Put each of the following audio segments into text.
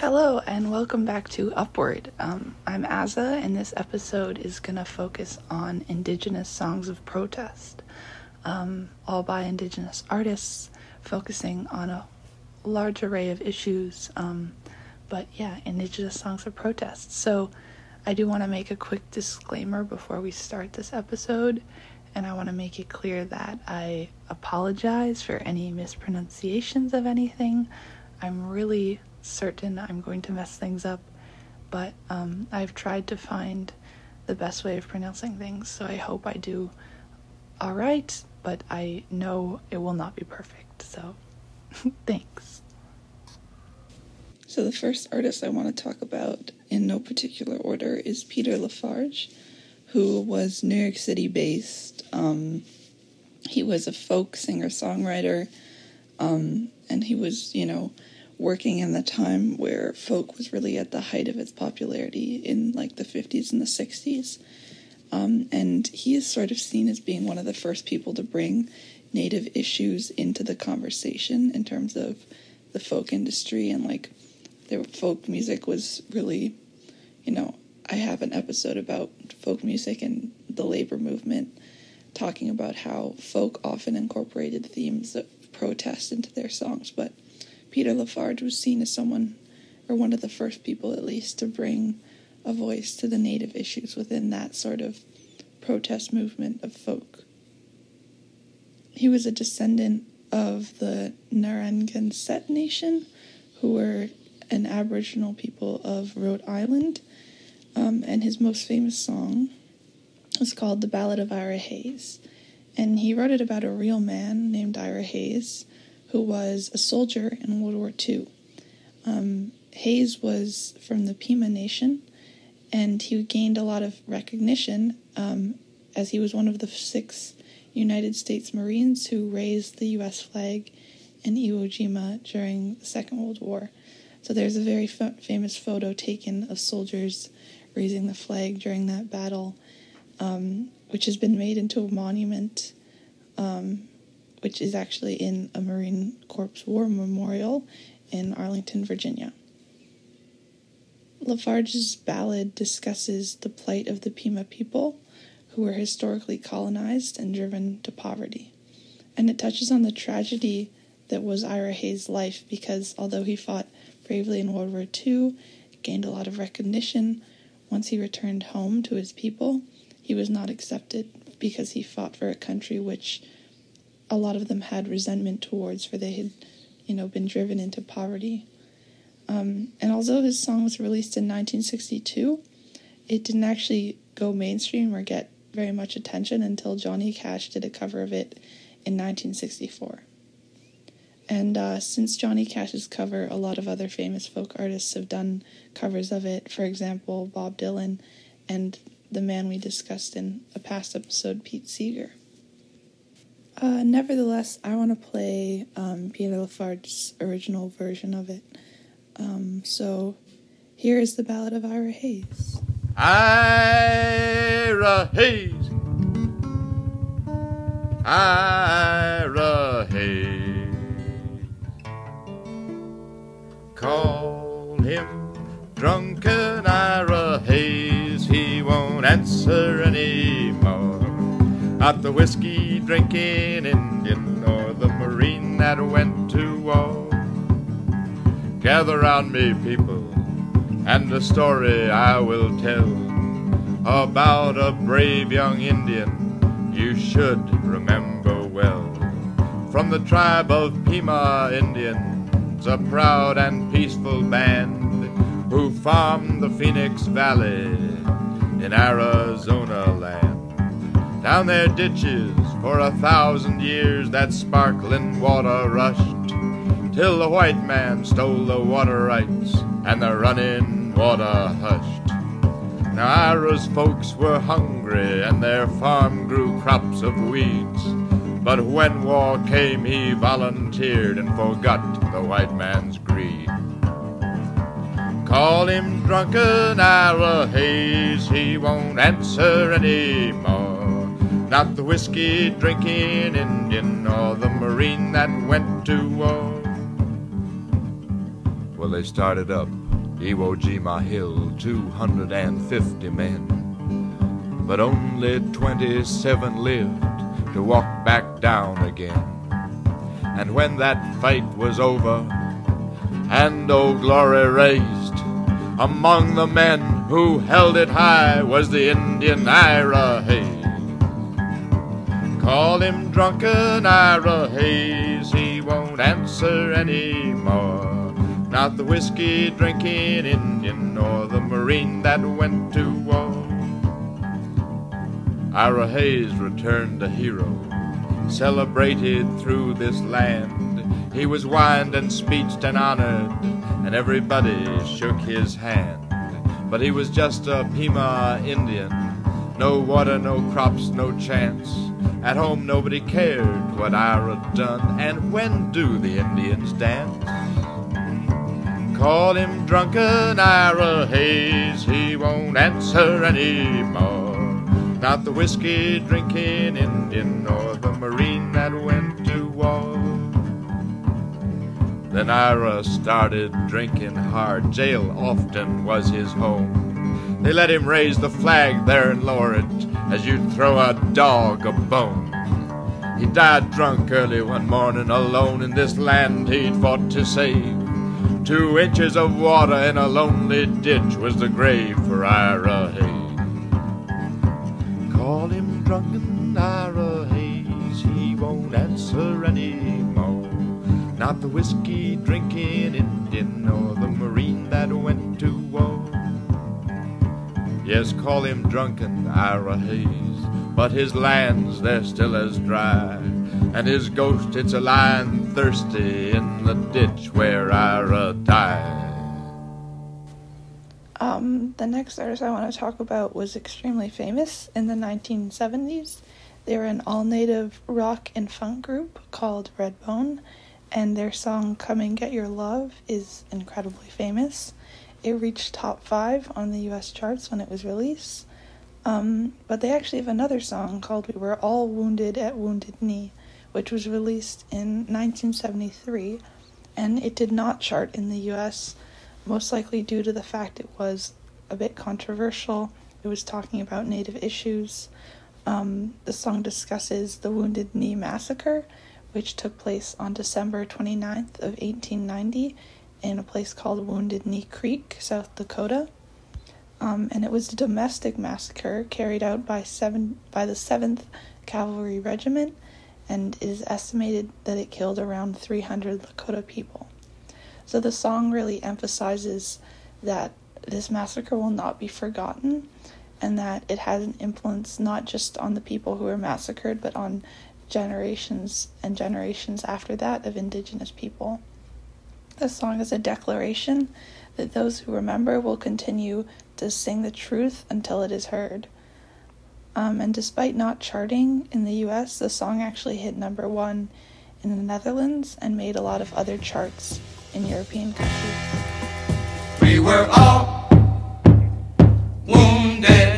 Hello, and welcome back to Upward. Um, I'm Azza, and this episode is going to focus on Indigenous songs of protest, um, all by Indigenous artists, focusing on a large array of issues. Um, but yeah, Indigenous songs of protest. So I do want to make a quick disclaimer before we start this episode, and I want to make it clear that I apologize for any mispronunciations of anything. I'm really certain I'm going to mess things up, but um, I've tried to find the best way of pronouncing things, so I hope I do alright, but I know it will not be perfect, so thanks. So, the first artist I want to talk about in no particular order is Peter LaFarge, who was New York City based. Um, he was a folk singer songwriter, um, and he was, you know, working in the time where folk was really at the height of its popularity in like the 50s and the 60s. Um, and he is sort of seen as being one of the first people to bring native issues into the conversation in terms of the folk industry and like their folk music was really, you know, I have an episode about folk music and the labor movement, talking about how folk often incorporated themes of protest into their songs, but Peter LaFarge was seen as someone, or one of the first people at least, to bring a voice to the native issues within that sort of protest movement of folk. He was a descendant of the Narragansett Nation, who were an Aboriginal people of Rhode Island, um, and his most famous song was called The Ballad of Ira Hayes. And he wrote it about a real man named Ira Hayes who was a soldier in World War II. Um, Hayes was from the Pima Nation, and he gained a lot of recognition um, as he was one of the six United States Marines who raised the U.S. flag in Iwo Jima during the Second World War. So there's a very famous photo taken of soldiers raising the flag during that battle, um, which has been made into a monument um, which is actually in a Marine Corps War Memorial in Arlington, Virginia. LaFarge's ballad discusses the plight of the Pima people, who were historically colonized and driven to poverty. And it touches on the tragedy that was Ira Hayes' life because although he fought bravely in World War II, gained a lot of recognition, once he returned home to his people, he was not accepted because he fought for a country which a lot of them had resentment towards, for they had, you know, been driven into poverty. Um, and although his song was released in 1962, it didn't actually go mainstream or get very much attention until Johnny Cash did a cover of it in 1964. And uh, since Johnny Cash's cover, a lot of other famous folk artists have done covers of it. For example, Bob Dylan and the man we discussed in a past episode, Pete Seeger. Uh, nevertheless, I want to play um, Peter LaFarge's original version of it. Um, so here is the Ballad of Ira Hayes. Ira Hayes. Ira Hayes. Call him drunken Ira Hayes. He won't answer anymore. Not the whiskey drinking Indian or the Marine that went to war. Gather round me, people, and the story I will tell about a brave young Indian you should remember well. From the tribe of Pima Indians, a proud and peaceful band who farmed the Phoenix Valley in Arizona land. Down their ditches for a thousand years that sparkling water rushed, till the white man stole the water rights and the running water hushed. Now Ira's folks were hungry and their farm grew crops of weeds. But when war came, he volunteered and forgot the white man's greed. Call him drunken Ira Hayes, he won't answer anymore. Not the whiskey drinking Indian or the Marine that went to war. Well, they started up Iwo Jima Hill, 250 men. But only 27 lived to walk back down again. And when that fight was over, and old glory raised, among the men who held it high was the Indian Ira Hayes. Call him drunken Ira Hayes, he won't answer anymore. Not the whiskey drinking Indian nor the Marine that went to war. Ira Hayes returned a hero, celebrated through this land. He was wined and speeched and honored, and everybody shook his hand. But he was just a Pima Indian, no water, no crops, no chance. At home nobody cared what Ira done, and when do the Indians dance? Call him drunken Ira Hayes, he won't answer anymore. Not the whiskey drinking Indian nor the Marine that went to war. Then Ira started drinking hard. Jail often was his home. They let him raise the flag there and lower it as you'd throw a dog a bone. He died drunk early one morning alone in this land he'd fought to save. Two inches of water in a lonely ditch was the grave for Ira Hayes. Call him drunken Ira Hayes, he won't answer anymore. Not the whiskey drinking Indian nor the Yes, call him drunken Ira Hayes, but his lands they're still as dry, and his ghost it's a lying thirsty in the ditch where Ira died. Um, the next artist I want to talk about was extremely famous in the 1970s. They were an all native rock and funk group called Redbone, and their song Come and Get Your Love is incredibly famous. It reached top five on the US charts when it was released. Um, but they actually have another song called We Were All Wounded at Wounded Knee, which was released in 1973, and it did not chart in the US most likely due to the fact it was a bit controversial. It was talking about Native issues. Um, the song discusses the Wounded Knee Massacre, which took place on December 29th of 1890 in a place called Wounded Knee Creek, South Dakota. Um, and it was a domestic massacre carried out by seven by the Seventh Cavalry Regiment, and it is estimated that it killed around 300 Lakota people. So the song really emphasizes that this massacre will not be forgotten and that it had an influence not just on the people who were massacred but on generations and generations after that of indigenous people. The song is a declaration that those who remember will continue to sing the truth until it is heard. Um, and despite not charting in the US, the song actually hit number one in the Netherlands and made a lot of other charts in European countries. We were all wounded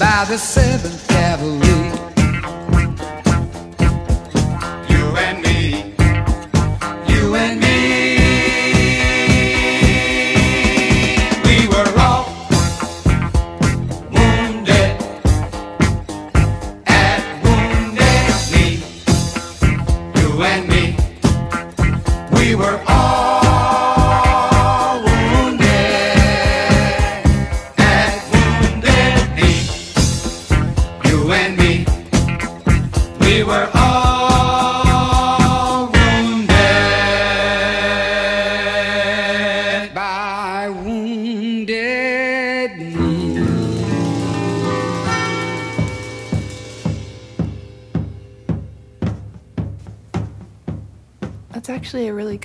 by the Seventh Cavalry.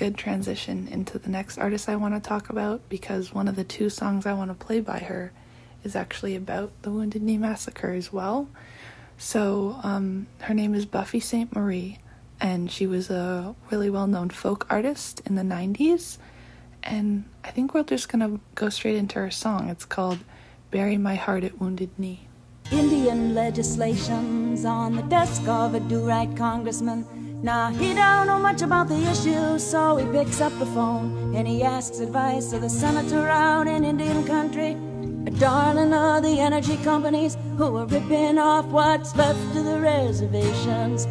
Good transition into the next artist I want to talk about because one of the two songs I want to play by her is actually about the Wounded Knee Massacre as well. So, um, her name is Buffy Sainte-Marie, and she was a really well known folk artist in the 90s. And I think we're just gonna go straight into her song. It's called Bury My Heart at Wounded Knee. Indian legislation's on the desk of a do-right congressman. Now he don't know much about the issue, so he picks up the phone and he asks advice of the senator out in Indian country, a darling of the energy companies who are ripping off what's left of the reservations.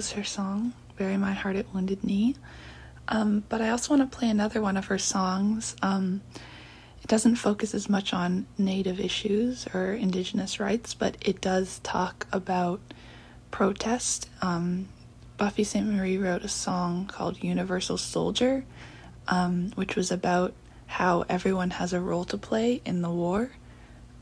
Is her song, Bury My Heart at Wounded Knee. Um, but I also want to play another one of her songs. Um, it doesn't focus as much on Native issues or Indigenous rights, but it does talk about protest. Um, Buffy Sainte-Marie wrote a song called Universal Soldier, um, which was about how everyone has a role to play in the war.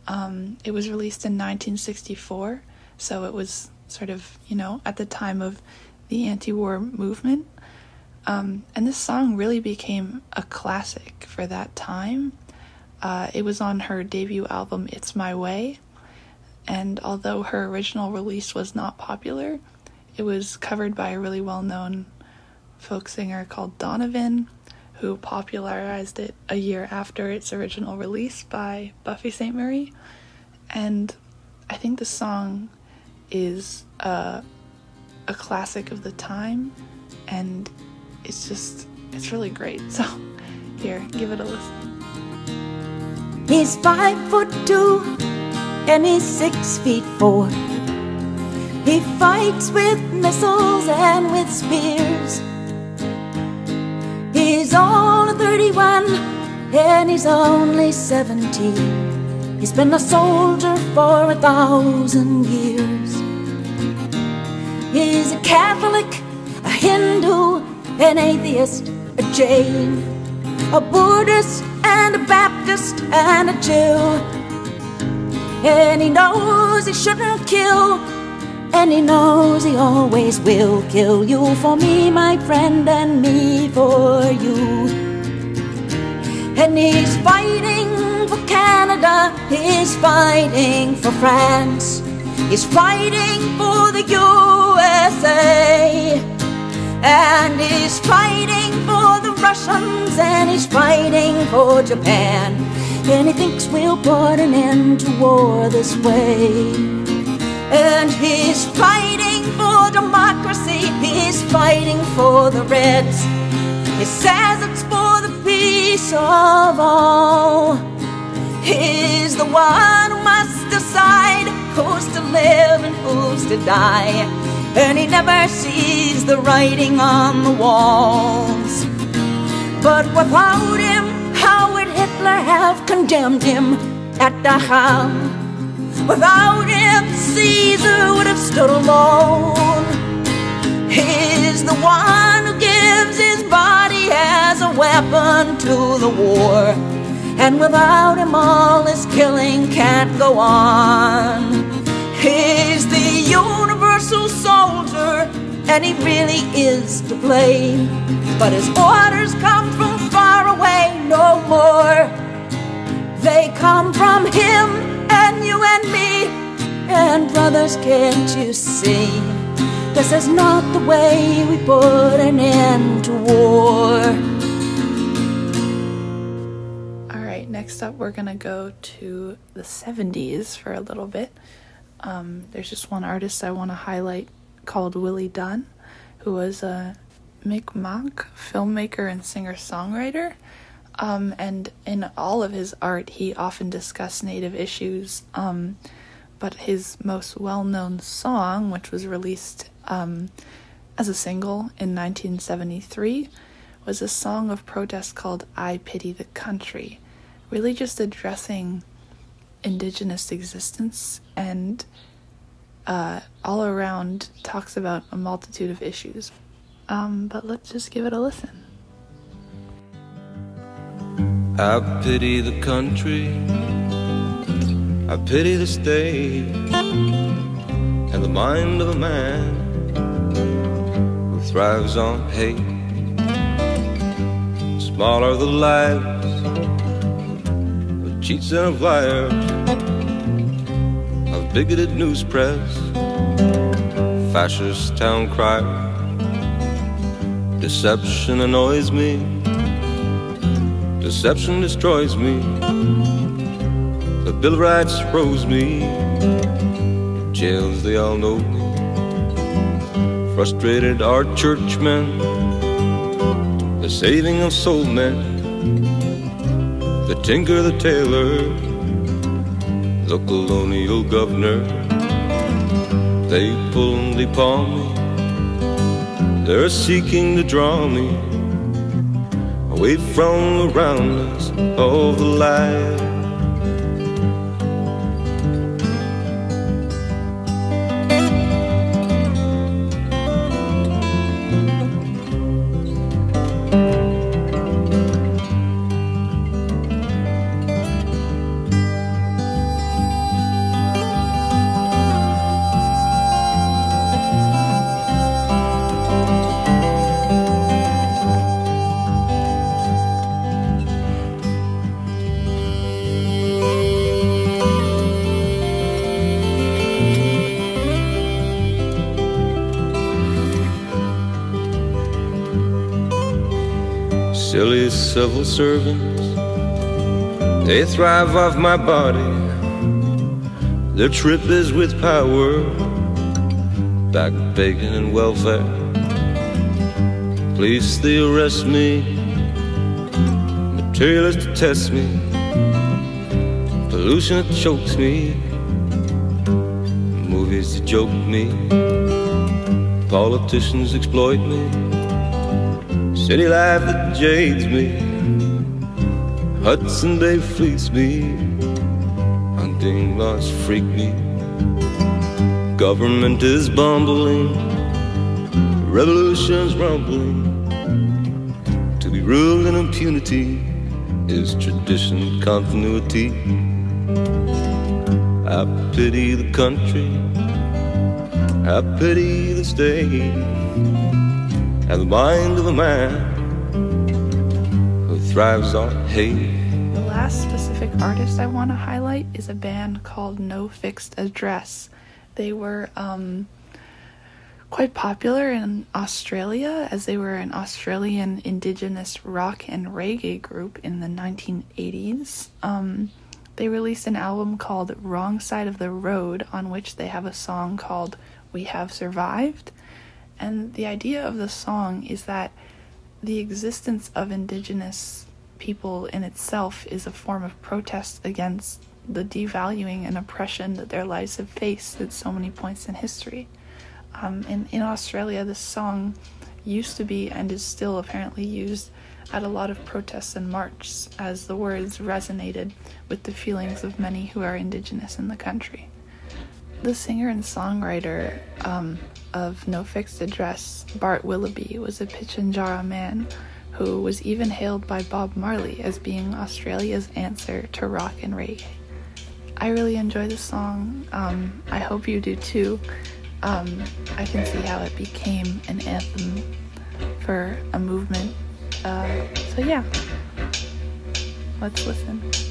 Um, it was released in 1964, so it was sort of, you know, at the time of the anti war movement. Um, and this song really became a classic for that time. Uh, it was on her debut album, It's My Way. And although her original release was not popular, it was covered by a really well known folk singer called Donovan, who popularized it a year after its original release by Buffy Sainte-Marie. And I think the song is uh, a classic of the time, and it's just, it's really great. So, here, give it a listen. He's five foot two and he's six feet four. He fights with missiles and with spears. He's all 31 and he's only 17. He's been a soldier for a thousand years. He's a Catholic, a Hindu, an atheist, a Jain, a Buddhist, and a Baptist, and a Jew. And he knows he shouldn't kill, and he knows he always will kill you for me, my friend, and me for you. And he's fighting for Canada, he's fighting for France, he's fighting for the USA. And he's fighting for the Russians and he's fighting for Japan. And he thinks we'll put an end to war this way. And he's fighting for democracy, he's fighting for the Reds. He says it's for the peace of all. He's the one who must decide who's to live and who's to die and he never sees the writing on the walls. But without him, how would Hitler have condemned him at Dachau? Without him, Caesar would have stood alone. He's the one who gives his body as a weapon to the war. And without him, all this killing can't go on. He's the universal soldier, and he really is to blame. But his orders come from far away no more. They come from him and you and me. And brothers, can't you see? This is not the way we put an end to war. Next up, we're gonna go to the 70s for a little bit. Um, there's just one artist I want to highlight called Willie Dunn, who was a Mi'kmaq filmmaker and singer songwriter. Um, and in all of his art, he often discussed Native issues. Um, but his most well known song, which was released um, as a single in 1973, was a song of protest called I Pity the Country, really just addressing indigenous existence and uh, all around talks about a multitude of issues. Um, but let's just give it a listen. I pity the country, I pity the state, and the mind of a man who thrives on hate. Small are the lives cheats and of liars, of bigoted news press, fascist town crier. Deception annoys me. Deception destroys me. The Bill of Rights froze me. In jails, they all know me. Frustrated are churchmen. The saving of soul men. The tinker, the tailor. The colonial governor. They pull and they pawn me. They're seeking to draw me away from the roundness of the light. Servants, they thrive off my body. Their trip is with power, back bacon and welfare. Police, they arrest me. Materialists test me. Pollution that chokes me. Movies that joke me. Politicians exploit me. City life that jades me. Hudson Bay fleece me. Hunting laws freak me. Government is bumbling. Revolution's rumbling. To be ruled in impunity is tradition continuity. I pity the country. I pity the state and the mind of a man thrives on hate. The last specific artist I want to highlight is a band called No Fixed Address. They were um, quite popular in Australia as they were an Australian indigenous rock and reggae group in the 1980s. Um, they released an album called Wrong Side of the Road, on which they have a song called We Have Survived. And the idea of the song is that the existence of indigenous people in itself is a form of protest against the devaluing and oppression that their lives have faced at so many points in history. Um, in, in Australia, this song used to be and is still apparently used at a lot of protests and marches as the words resonated with the feelings of many who are indigenous in the country. The singer and songwriter um, of No Fixed Address, Bart Willoughby, was a Pitjantjatjara man who was even hailed by Bob Marley as being Australia's answer to rock and reggae. I really enjoy the song. Um, I hope you do too. Um, I can see how it became an anthem for a movement. Uh, so, yeah, let's listen.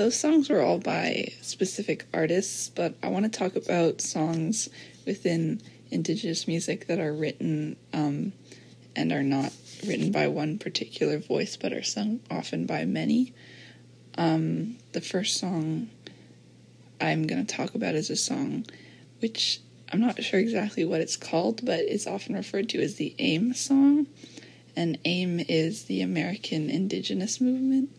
Those songs were all by specific artists, but I want to talk about songs within indigenous music that are written um, and are not written by one particular voice, but are sung often by many. Um, the first song I'm going to talk about is a song which I'm not sure exactly what it's called, but it's often referred to as the AIM song. And AIM is the American Indigenous Movement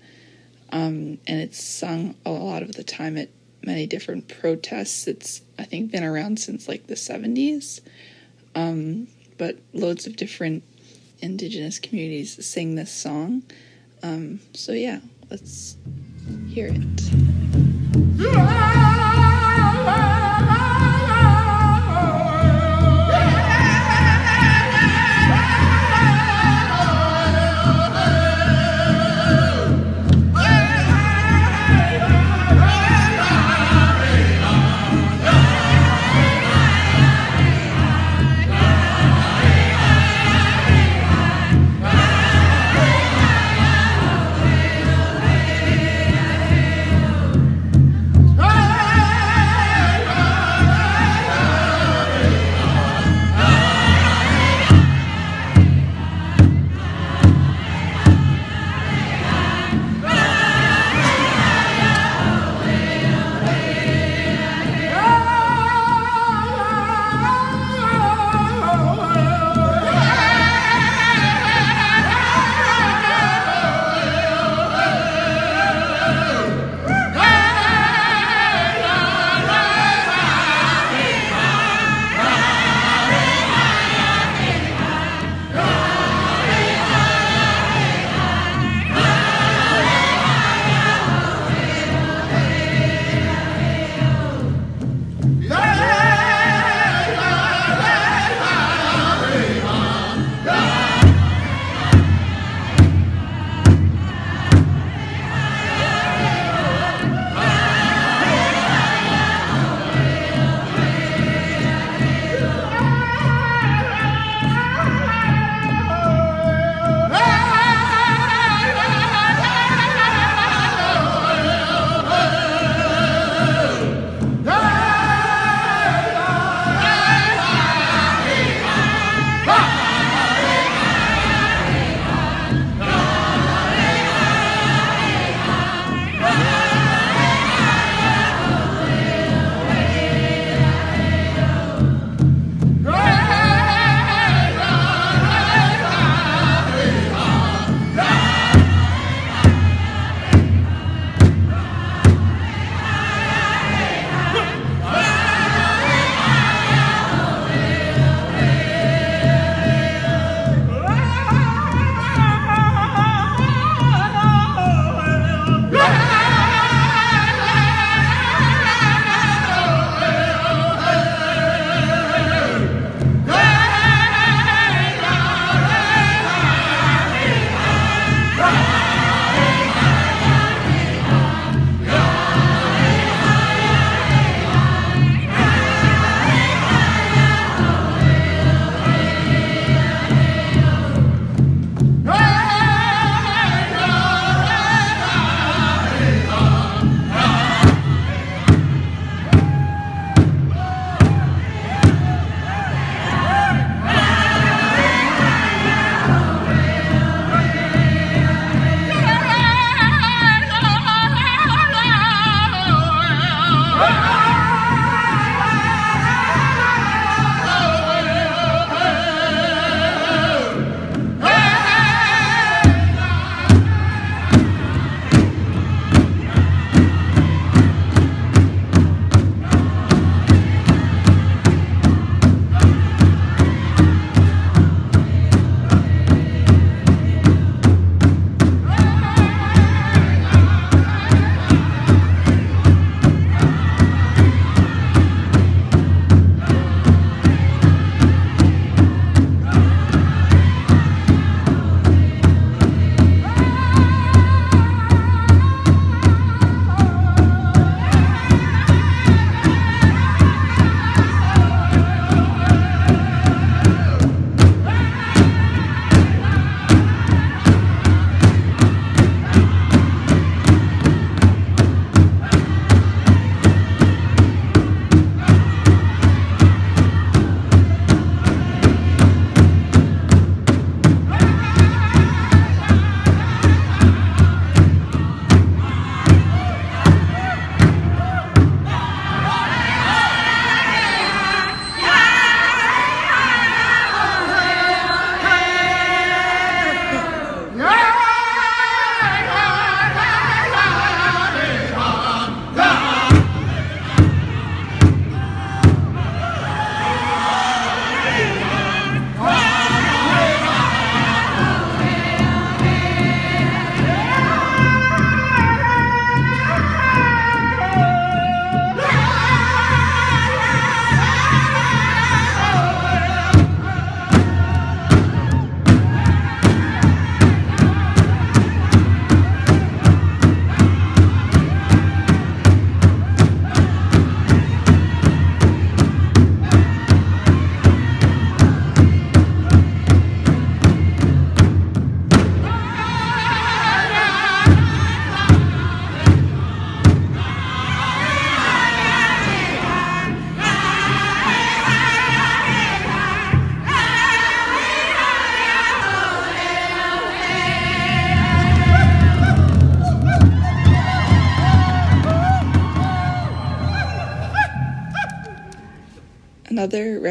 um, and it's sung a lot of the time at many different protests. It's I think been around since like the seventies, um, but loads of different indigenous communities sing this song. Um, so yeah, let's hear it.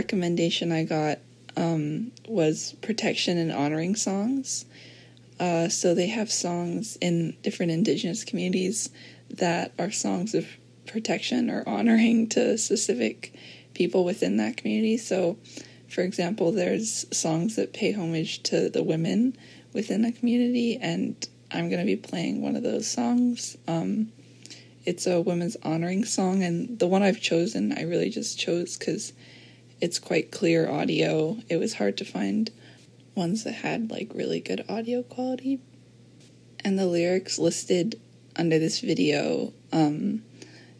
Recommendation I got um, was protection and honoring songs. Uh, so they have songs in different indigenous communities that are songs of protection or honoring to specific people within that community. So, for example, there's songs that pay homage to the women within a community, and I'm going to be playing one of those songs. Um, it's a women's honoring song, and the one I've chosen, I really just chose because it's quite clear audio. It was hard to find ones that had like really good audio quality. And the lyrics listed under this video um,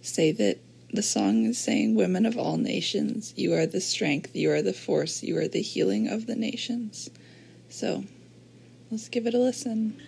say that the song is saying, Women of all nations, you are the strength, you are the force, you are the healing of the nations. So let's give it a listen.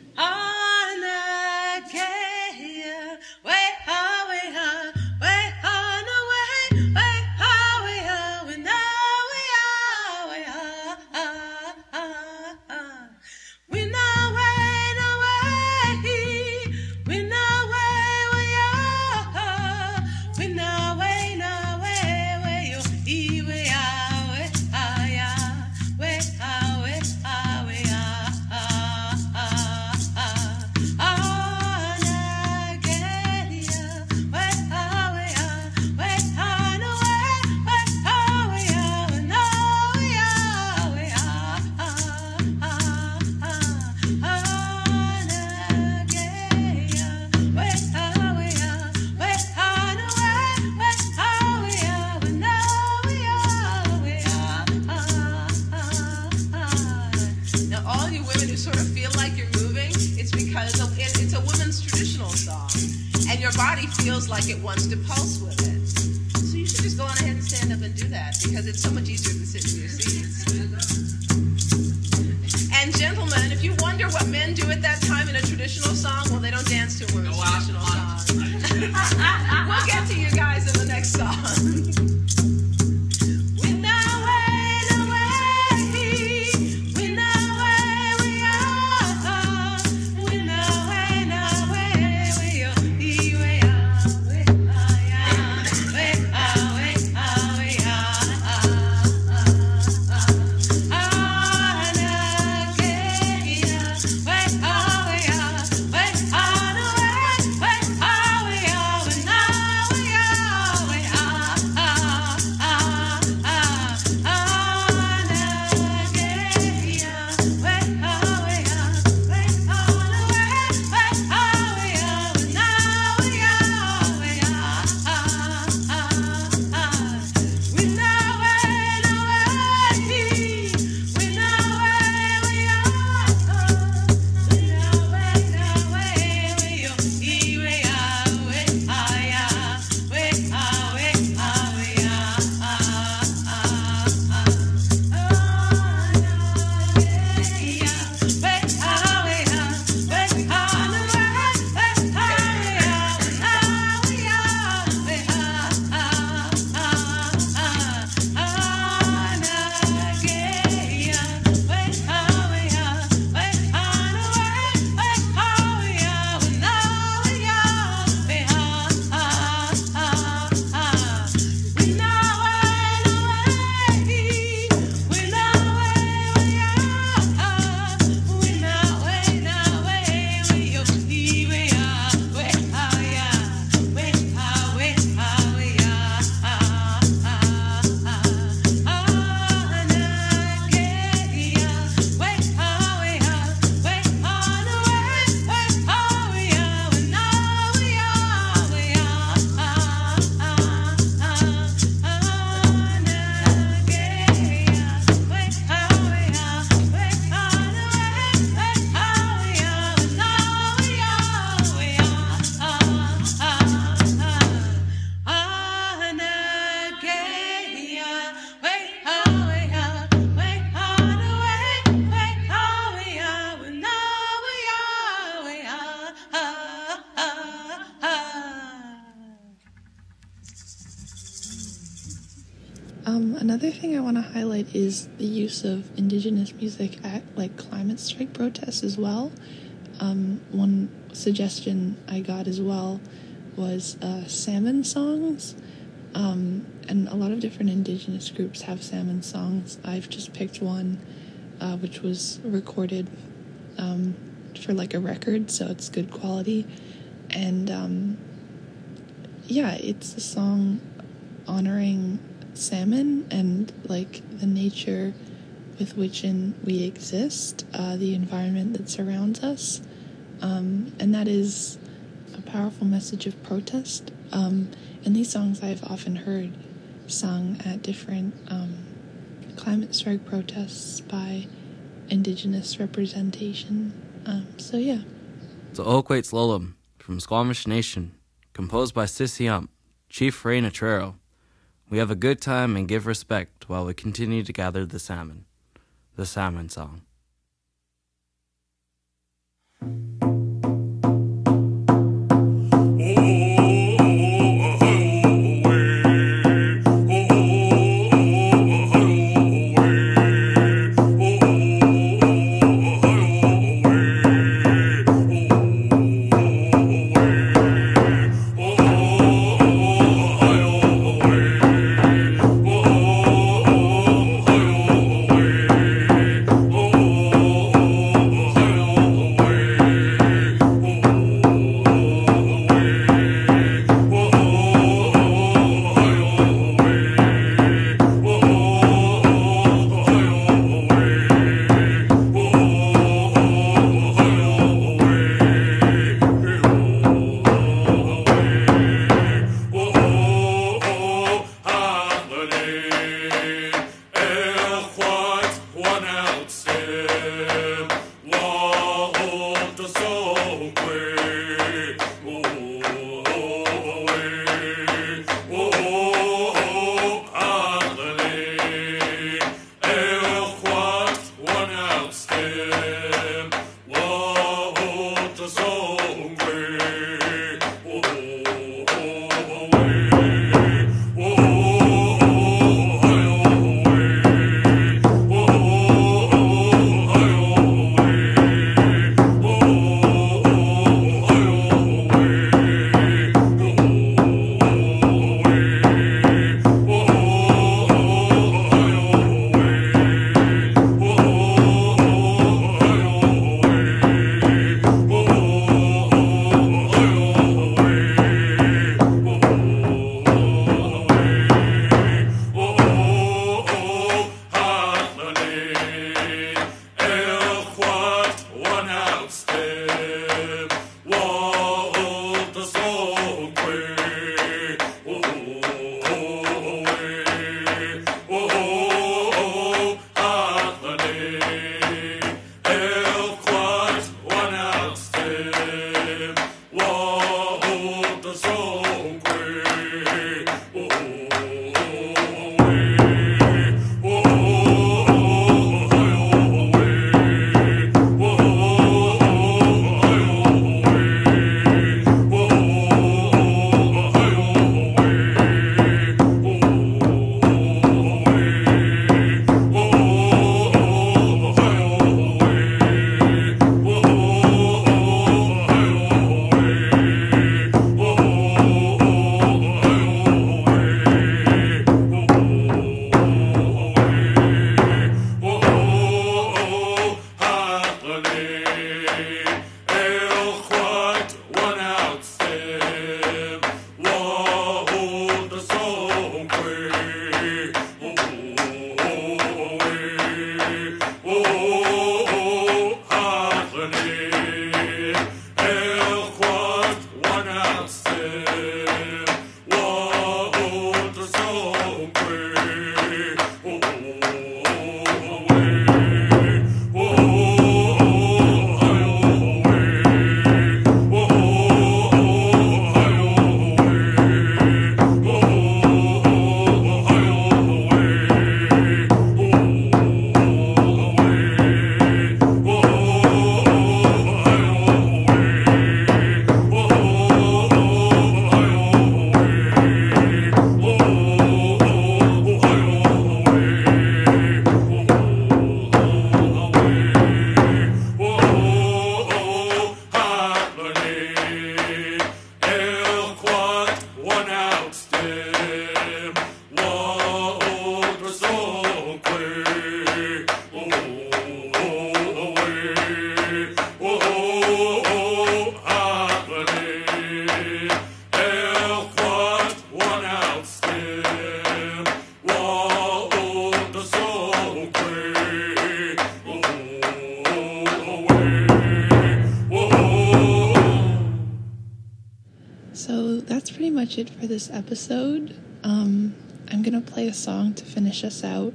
Feels like it wants to pulse is the use of indigenous music at like climate strike protests as well. Um, one suggestion I got as well was uh, salmon songs, Um, and a lot of different indigenous groups have salmon songs. I've just picked one, uh, which was recorded um, for like a record, so it's good quality. And um, yeah, it's a song honoring salmon and like the nature with which in we exist, uh, the environment that surrounds us, um, and that is a powerful message of protest. Um, and these songs I've often heard sung at different um, climate strike protests by indigenous representation. Um, so yeah. The Oakwait Slolum from Squamish Nation, composed by Sissy Ump, Chief Ray Natrero. We have a good time and give respect while we continue to gather the salmon. The Salmon Song. For this episode. Um, I'm gonna play a song to finish us out.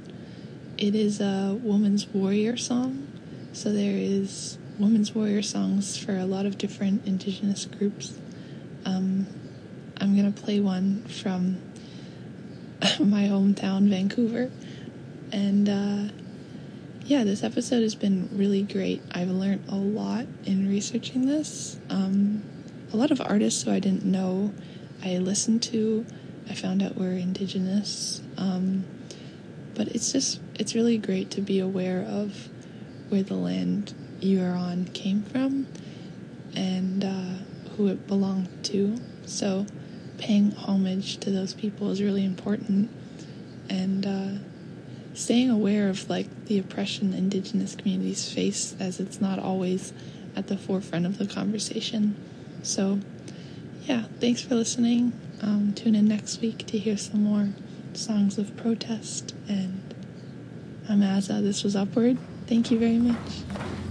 It is a woman's warrior song. So there is women's warrior songs for a lot of different indigenous groups. Um, I'm gonna play one from my hometown, Vancouver, and uh, yeah, this episode has been really great. I've learned a lot in researching this. Um, a lot of artists who I didn't know I listened to, I found out we're indigenous. Um, but it's just, it's really great to be aware of where the land you are on came from and uh, who it belonged to. So paying homage to those people is really important. And uh, staying aware of like the oppression indigenous communities face as it's not always at the forefront of the conversation. So, yeah, thanks for listening. Um, tune in next week to hear some more songs of protest. And I'm Azza. This was Upward. Thank you very much.